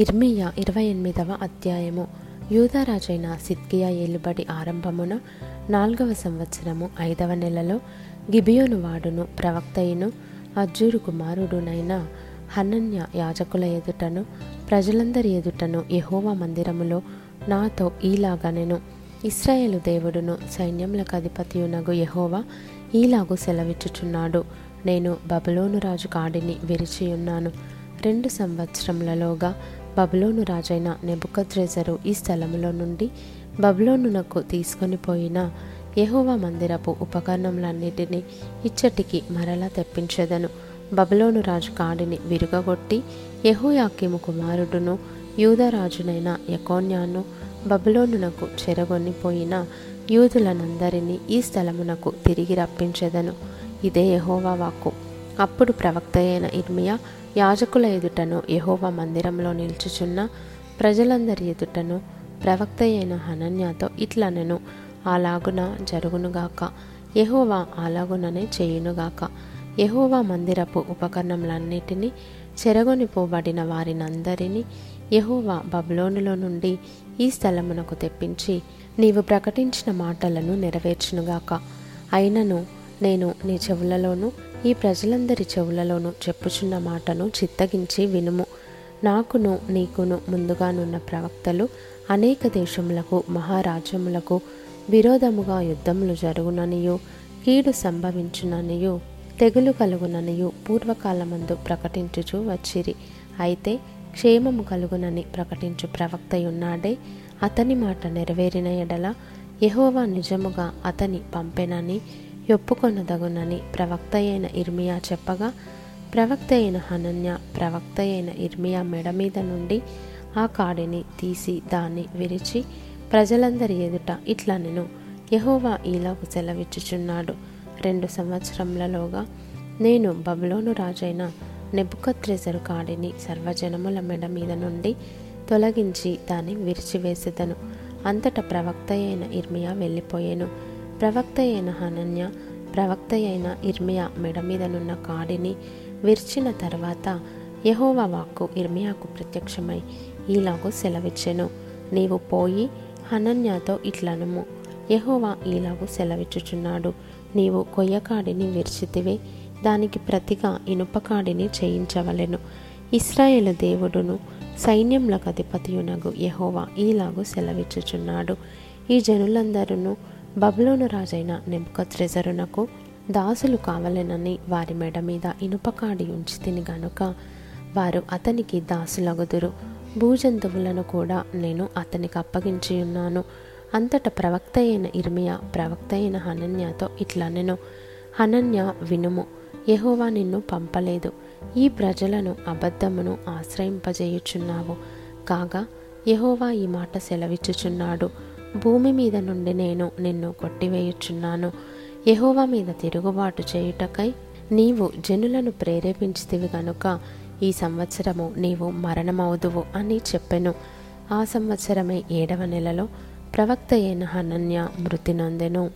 ఇర్మియా ఇరవై ఎనిమిదవ అధ్యాయము. యూదరాజైన సిద్కియా ఏలుబడి ఆరంభమున నాలుగవ సంవత్సరము ఐదవ నెలలో గిబియోను వాడును ప్రవక్తయును అజ్జూరు కుమారుడునైన హనన్య యాజకుల ఎదుటను ప్రజలందరి ఎదుటను యహోవా మందిరములో నాతో ఈలాగనెను. ఇస్రాయేలు దేవుడును సైన్యములకు అధిపతియునగు యహోవా ఈలాగు సెలవిచ్చుచున్నాడు. నేను బబులోను రాజు కాడిని విరిచియున్నాను. రెండు సంవత్సరములలోగా బబులోను రాజైన నెబుకద్రెజరు ఈ స్థలములో నుండి బబులోనునకు తీసుకొని పోయిన యహోవా మందిరపు ఉపకరణములన్నిటినీ ఇచ్చటికి మరలా తెప్పించెదను. బబులోను రాజు కాడిని విరుగగొట్టి యహోయాకిము కుమారుడును యూదరాజునైన యకోన్యాను బబులోనునకు చెరగొనిపోయిన యూదులనందరినీ ఈ స్థలమునకు తిరిగి రప్పించెదను. ఇదే యహోవా వాక్కు. అప్పుడు ప్రవక్త అయిన ఇర్మియా యాజకుల ఎదుటను యహోవా మందిరంలో నిల్చుచున్న ప్రజలందరి ఎదుటను ప్రవక్త అయిన హనన్యాతో ఇట్లనెను అలాగున జరుగునుగాక. యహోవా అలాగుననే చేయునుగాక. యహోవా మందిరపు ఉపకరణములన్నిటినీ చెరగొనిపోబడిన వారినందరినీ యహోవా బబులోనులో నుండి ఈ స్థలమునకు తెప్పించి నీవు ప్రకటించిన మాటలను నెరవేర్చునుగాక. అయినను నేను నీ చెవులలోను ఈ ప్రజలందరి చెవులలోను చెప్పుచున్న మాటను చిత్తగించి వినుము. నాకును నీకును ముందుగానున్న ప్రవక్తలు అనేక దేశములకు మహారాజ్యములకు విరోధముగా యుద్ధములు జరుగుననియు కీడు సంభవించుననియు తెగులు కలుగుననియు పూర్వకాలమందు ప్రకటించుచు వచ్చిరి. అయితే క్షేమము కలుగునని ప్రకటించు ప్రవక్తయున్నాడే అతని మాట నెరవేరిన ఎడల యహోవా నిజముగా అతని పంపెనని ఒప్పుకొనదగునని ప్రవక్త అయిన ఇర్మియా చెప్పగా ప్రవక్త అయిన హనన్య ప్రవక్త అయిన ఇర్మియా మెడ మీద నుండి ఆ కాడిని తీసి దాన్ని విరిచి ప్రజలందరి ఎదుట ఇట్లా నేను యహోవా ఈలాగు సెలవిచ్చుచున్నాడు. రెండు సంవత్సరములలోగా నేను బబులోను రాజైన నెబుకత్రెజరు కాడిని సర్వజనముల మెడ మీద నుండి తొలగించి దాన్ని విరిచివేసేదను. అంతట ప్రవక్త అయిన ఇర్మియా వెళ్ళిపోయాను. ప్రవక్త అయిన హనన్య ప్రవక్త అయిన ఇర్మియా మెడ మీదనున్న కాడిని విరిచిన తర్వాత యహోవా వాక్కు ఇర్మియాకు ప్రత్యక్షమై ఈలాగు సెలవిచ్చెను నీవు పోయి హనన్యాతో ఇట్లనుము. యహోవా ఈలాగు సెలవిచ్చుచున్నాడు. నీవు కొయ్యకాడిని విరిచితివే దానికి ప్రతిగా ఇనుపకాడిని చేయించవలెను. ఇస్రాయేలు దేవుడును సైన్యములకు అధిపతియునగు యహోవా ఈలాగు సెలవిచ్చుచున్నాడు. ఈ జనులందరూ బబులోను రాజైన త్రిజరునకు దాసులు కావలెనని వారి మెడ మీద ఇనుపకాడి ఉంచి తిని గనుక వారు అతనికి దాసులగుదురు. భూజంతువులను కూడా నేను అతనికి అప్పగించి ఉన్నాను. అంతట ప్రవక్త అయిన ఇర్మియా ప్రవక్త అయిన హనన్యతో ఇట్లా నేను హనన్య వినుము యహోవా నిన్ను పంపలేదు. ఈ ప్రజలను అబద్ధమును ఆశ్రయింపజేయుచున్నావు. కాగా యహోవా ఈ మాట సెలవిచ్చుచున్నాడు. భూమి మీద నుండి నేను నిన్ను కొట్టివేయుచున్నాను. యహోవా మీద తిరుగుబాటు చేయుటకై నీవు జనులను ప్రేరేపించితివి గనుక ఈ సంవత్సరము నీవు మరణమవుదువు అని చెప్పెను. ఆ సంవత్సరమే ఏడవ నెలలో ప్రవక్త అయిన హనన్య మృతి నొందెను.